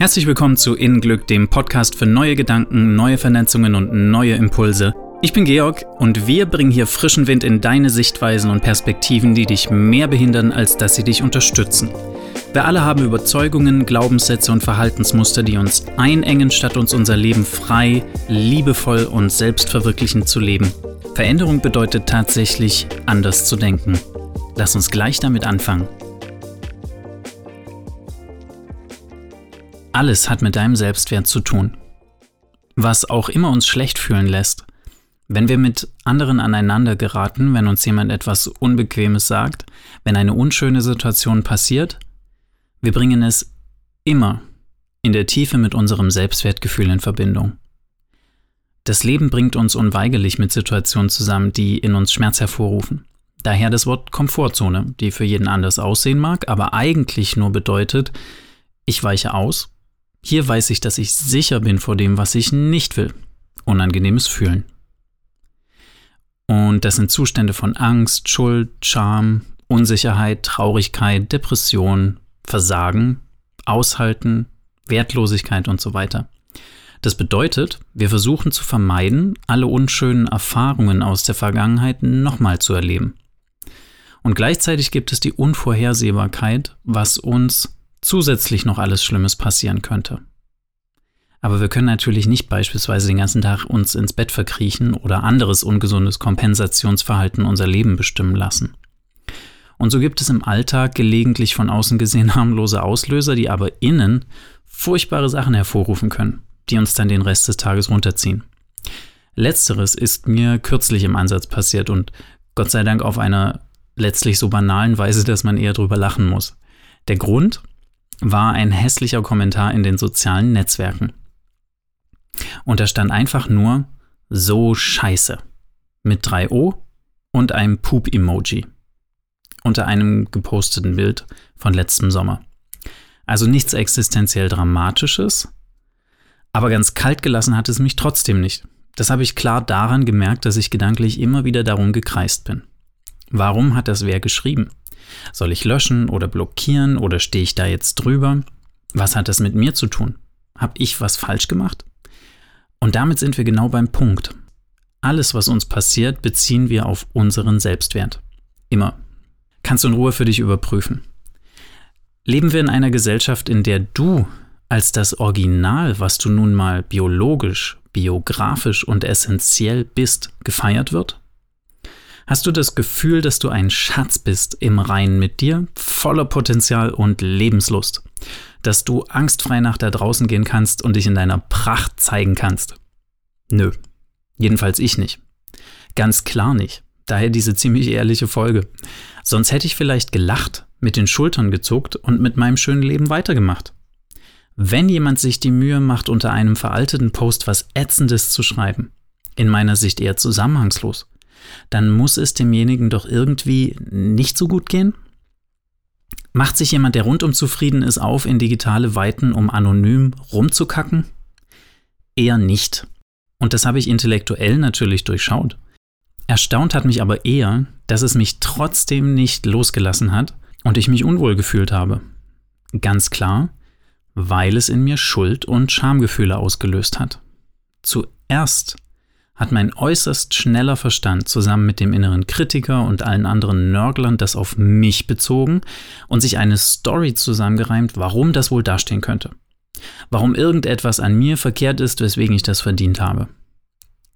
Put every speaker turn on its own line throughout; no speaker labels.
Herzlich willkommen zu In Glück, dem Podcast für neue Gedanken, neue Vernetzungen und neue Impulse. Ich bin Georg und wir bringen hier frischen Wind in deine Sichtweisen und Perspektiven, die dich mehr behindern, als dass sie dich unterstützen. Wir alle haben Überzeugungen, Glaubenssätze und Verhaltensmuster, die uns einengen, statt uns unser Leben frei, liebevoll und selbstverwirklichend zu leben. Veränderung bedeutet tatsächlich anders zu denken. Lass uns gleich damit anfangen. Alles hat mit deinem Selbstwert zu tun. Was auch immer uns schlecht fühlen lässt. Wenn wir mit anderen aneinander geraten, wenn uns jemand etwas Unbequemes sagt, wenn eine unschöne Situation passiert, wir bringen es immer in der Tiefe mit unserem Selbstwertgefühl in Verbindung. Das Leben bringt uns unweigerlich mit Situationen zusammen, die in uns Schmerz hervorrufen. Daher das Wort Komfortzone, die für jeden anders aussehen mag, aber eigentlich nur bedeutet, ich weiche aus hier weiß ich, dass ich sicher bin vor dem, was ich nicht will. Unangenehmes Fühlen. Und das sind Zustände von Angst, Schuld, Scham, Unsicherheit, Traurigkeit, Depression, Versagen, Aushalten, Wertlosigkeit und so weiter. Das bedeutet, wir versuchen zu vermeiden, alle unschönen Erfahrungen aus der Vergangenheit nochmal zu erleben. Und gleichzeitig gibt es die Unvorhersehbarkeit, was uns zusätzlich noch alles Schlimmes passieren könnte. Aber wir können natürlich nicht beispielsweise den ganzen Tag uns ins Bett verkriechen oder anderes ungesundes Kompensationsverhalten unser Leben bestimmen lassen. Und so gibt es im Alltag gelegentlich von außen gesehen harmlose Auslöser, die aber innen furchtbare Sachen hervorrufen können, die uns dann den Rest des Tages runterziehen. Letzteres ist mir kürzlich im Ansatz passiert und Gott sei Dank auf einer letztlich so banalen Weise, dass man eher drüber lachen muss. Der Grund, war ein hässlicher Kommentar in den sozialen Netzwerken. Und da stand einfach nur so scheiße mit drei O und einem Poop-Emoji unter einem geposteten Bild von letztem Sommer. Also nichts existenziell Dramatisches, aber ganz kalt gelassen hat es mich trotzdem nicht. Das habe ich klar daran gemerkt, dass ich gedanklich immer wieder darum gekreist bin. Warum hat das wer geschrieben? Soll ich löschen oder blockieren oder stehe ich da jetzt drüber? Was hat das mit mir zu tun? Habe ich was falsch gemacht? Und damit sind wir genau beim Punkt. Alles, was uns passiert, beziehen wir auf unseren Selbstwert. Immer. Kannst du in Ruhe für dich überprüfen. Leben wir in einer Gesellschaft, in der du als das Original, was du nun mal biologisch, biografisch und essentiell bist, gefeiert wird? Hast du das Gefühl, dass du ein Schatz bist im Reinen mit dir, voller Potenzial und Lebenslust? Dass du angstfrei nach da draußen gehen kannst und dich in deiner Pracht zeigen kannst? Nö. Jedenfalls ich nicht. Ganz klar nicht. Daher diese ziemlich ehrliche Folge. Sonst hätte ich vielleicht gelacht, mit den Schultern gezuckt und mit meinem schönen Leben weitergemacht. Wenn jemand sich die Mühe macht, unter einem veralteten Post was Ätzendes zu schreiben, in meiner Sicht eher zusammenhangslos, dann muss es demjenigen doch irgendwie nicht so gut gehen? Macht sich jemand, der rundum zufrieden ist, auf in digitale Weiten, um anonym rumzukacken? Eher nicht. Und das habe ich intellektuell natürlich durchschaut. Erstaunt hat mich aber eher, dass es mich trotzdem nicht losgelassen hat und ich mich unwohl gefühlt habe. Ganz klar, weil es in mir Schuld- und Schamgefühle ausgelöst hat. Zuerst hat mein äußerst schneller Verstand zusammen mit dem inneren Kritiker und allen anderen Nörglern das auf mich bezogen und sich eine Story zusammengereimt, warum das wohl dastehen könnte. Warum irgendetwas an mir verkehrt ist, weswegen ich das verdient habe.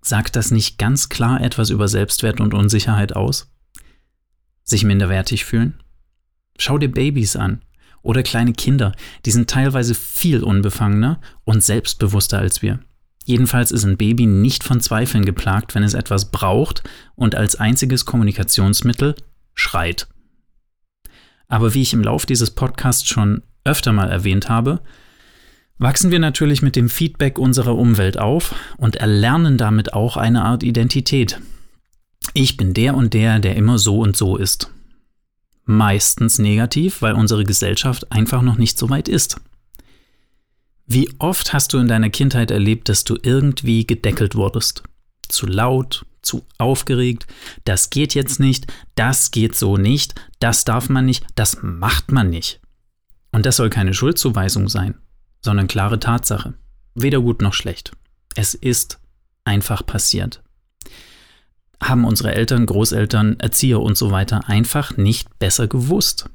Sagt das nicht ganz klar etwas über Selbstwert und Unsicherheit aus? Sich minderwertig fühlen? Schau dir Babys an oder kleine Kinder, die sind teilweise viel unbefangener und selbstbewusster als wir. Jedenfalls ist ein Baby nicht von Zweifeln geplagt, wenn es etwas braucht und als einziges Kommunikationsmittel schreit. Aber wie ich im Lauf dieses Podcasts schon öfter mal erwähnt habe, wachsen wir natürlich mit dem Feedback unserer Umwelt auf und erlernen damit auch eine Art Identität. Ich bin der und der, der immer so und so ist. Meistens negativ, weil unsere Gesellschaft einfach noch nicht so weit ist. Wie oft hast du in deiner Kindheit erlebt, dass du irgendwie gedeckelt wurdest? Zu laut, zu aufgeregt, das geht jetzt nicht, das geht so nicht, das darf man nicht, das macht man nicht. Und das soll keine Schuldzuweisung sein. sondern klare Tatsache. Weder gut noch schlecht. Es ist einfach passiert. Haben unsere Eltern, Großeltern, Erzieher und so weiter einfach nicht besser gewusst.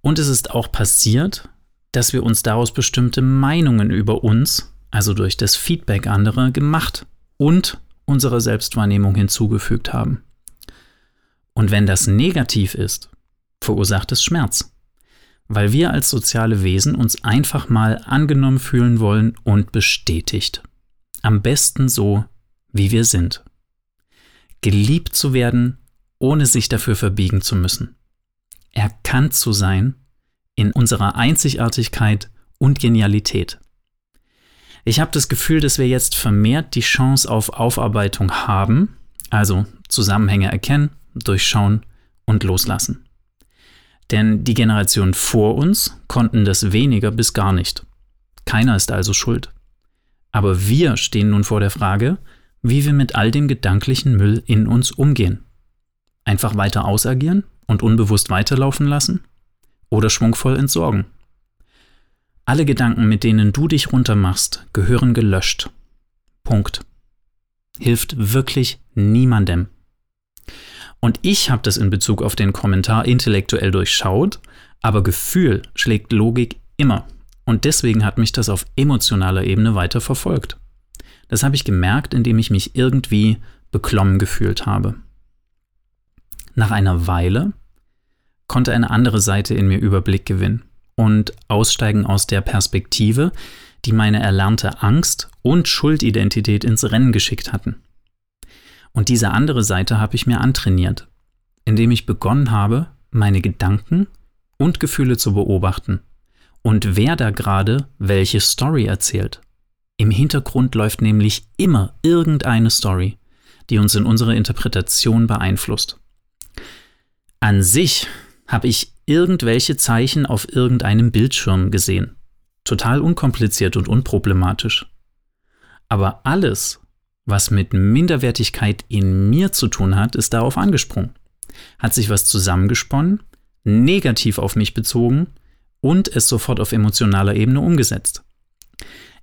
Und es ist auch passiert, dass wir uns daraus bestimmte Meinungen über uns, also durch das Feedback anderer, gemacht und unserer Selbstwahrnehmung hinzugefügt haben. Und wenn das negativ ist, verursacht es Schmerz, weil wir als soziale Wesen uns einfach mal angenommen fühlen wollen und bestätigt. Am besten so, wie wir sind. Geliebt zu werden, ohne sich dafür verbiegen zu müssen. Erkannt zu sein in unserer Einzigartigkeit und Genialität. Ich habe das Gefühl, dass wir jetzt vermehrt die Chance auf Aufarbeitung haben, also Zusammenhänge erkennen, durchschauen und loslassen. Denn die Generationen vor uns konnten das weniger bis gar nicht. Keiner ist also schuld. Aber wir stehen nun vor der Frage, wie wir mit all dem gedanklichen Müll in uns umgehen. Einfach weiter ausagieren und unbewusst weiterlaufen lassen? Oder schwungvoll entsorgen? Alle Gedanken, mit denen du dich runtermachst, gehören gelöscht. Punkt. Hilft wirklich niemandem. Und ich habe das in Bezug auf den Kommentar intellektuell durchschaut, aber Gefühl schlägt Logik immer. Und deswegen hat mich das auf emotionaler Ebene weiter verfolgt. Das habe ich gemerkt, indem ich mich irgendwie beklommen gefühlt habe. Nach einer Weile konnte eine andere Seite in mir Überblick gewinnen und aussteigen aus der Perspektive, die meine erlernte Angst und Schuldidentität ins Rennen geschickt hatten. Und diese andere Seite habe ich mir antrainiert, indem ich begonnen habe, meine Gedanken und Gefühle zu beobachten und wer da gerade welche Story erzählt. Im Hintergrund läuft nämlich immer irgendeine Story, die uns in unserer Interpretation beeinflusst. An sich habe ich irgendwelche Zeichen auf irgendeinem Bildschirm gesehen. Total unkompliziert und unproblematisch. Aber alles, was mit Minderwertigkeit in mir zu tun hat, ist darauf angesprungen. Hat sich was zusammengesponnen, negativ auf mich bezogen und es sofort auf emotionaler Ebene umgesetzt.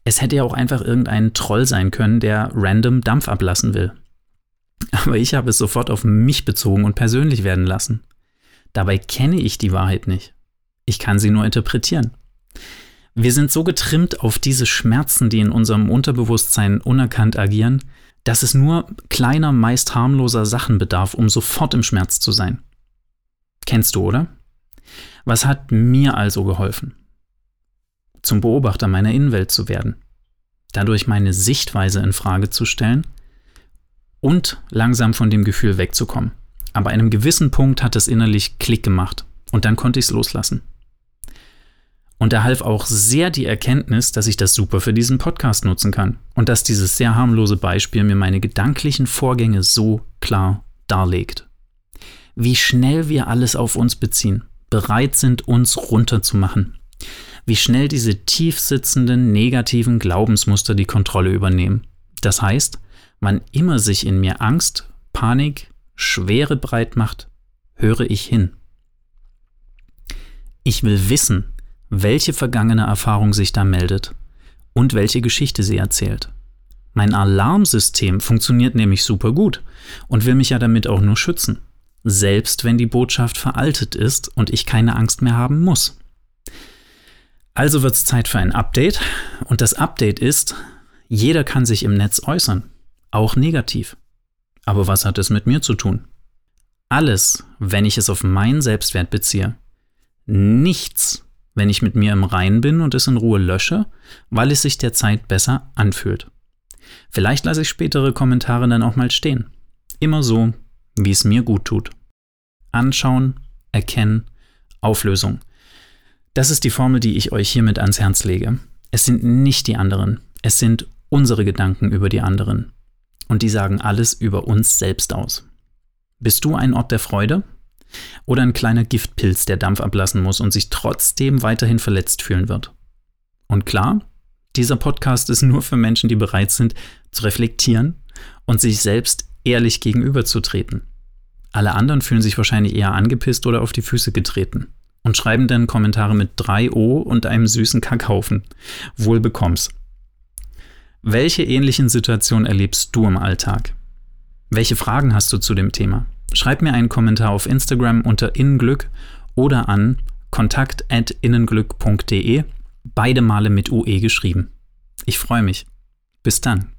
Es hätte ja auch einfach irgendein Troll sein können, der random Dampf ablassen will. Aber ich habe es sofort auf mich bezogen und persönlich werden lassen. Dabei kenne ich die Wahrheit nicht. Ich kann sie nur interpretieren. Wir sind so getrimmt auf diese Schmerzen, die in unserem Unterbewusstsein unerkannt agieren, dass es nur kleiner, meist harmloser Sachen bedarf, um sofort im Schmerz zu sein. Kennst du, oder? Was hat mir also geholfen? Zum Beobachter meiner Innenwelt zu werden, dadurch meine Sichtweise in Frage zu stellen und langsam von dem Gefühl wegzukommen. Aber an einem gewissen Punkt hat es innerlich Klick gemacht und dann konnte ich es loslassen. Und da half auch sehr die Erkenntnis, dass ich das super für diesen Podcast nutzen kann und dass dieses sehr harmlose Beispiel mir meine gedanklichen Vorgänge so klar darlegt. Wie schnell wir alles auf uns beziehen, bereit sind, uns runterzumachen. Wie schnell diese tief sitzenden negativen Glaubensmuster die Kontrolle übernehmen. Das heißt, wann immer sich in mir Angst, Panik, Schwere breit macht, höre ich hin. Ich will wissen, welche vergangene Erfahrung sich da meldet und welche Geschichte sie erzählt. Mein Alarmsystem funktioniert nämlich super gut und will mich ja damit auch nur schützen, selbst wenn die Botschaft veraltet ist und ich keine Angst mehr haben muss. Also wird es Zeit für ein Update und das Update ist, jeder kann sich im Netz äußern, auch negativ. Aber was hat es mit mir zu tun? Alles, wenn ich es auf meinen Selbstwert beziehe. Nichts, wenn ich mit mir im Rein bin und es in Ruhe lösche, weil es sich derzeit besser anfühlt. Vielleicht lasse ich spätere Kommentare dann auch mal stehen. Immer so, wie es mir gut tut. Anschauen, erkennen, Auflösung. Das ist die Formel, die ich euch hiermit ans Herz lege. Es sind nicht die anderen, es sind unsere Gedanken über die anderen. Und die sagen alles über uns selbst aus. Bist du ein Ort der Freude? Oder ein kleiner Giftpilz, der Dampf ablassen muss und sich trotzdem weiterhin verletzt fühlen wird. Und klar, dieser Podcast ist nur für Menschen, die bereit sind, zu reflektieren und sich selbst ehrlich gegenüberzutreten. Alle anderen fühlen sich wahrscheinlich eher angepisst oder auf die Füße getreten. und schreiben dann Kommentare mit 3 O und einem süßen Kackhaufen. Wohl bekomm's. Welche ähnlichen Situationen erlebst du im Alltag? Welche Fragen hast du zu dem Thema? Schreib mir einen Kommentar auf Instagram unter innenglück oder an kontakt.innenglück.de, beide Male mit UE geschrieben. Ich freue mich. Bis dann.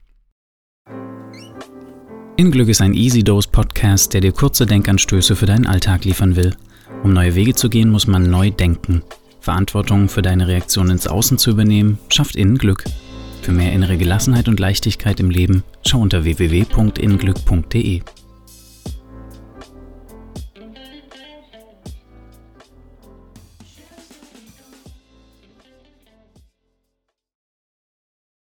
Innenglück ist ein Easy Dose Podcast, der dir kurze Denkanstöße für deinen Alltag liefern will. Um neue Wege zu gehen, muss man neu denken. Verantwortung für deine Reaktion ins Außen zu übernehmen, schafft Innenglück. Für mehr innere Gelassenheit und Leichtigkeit im Leben schau unter www.innenglück.de.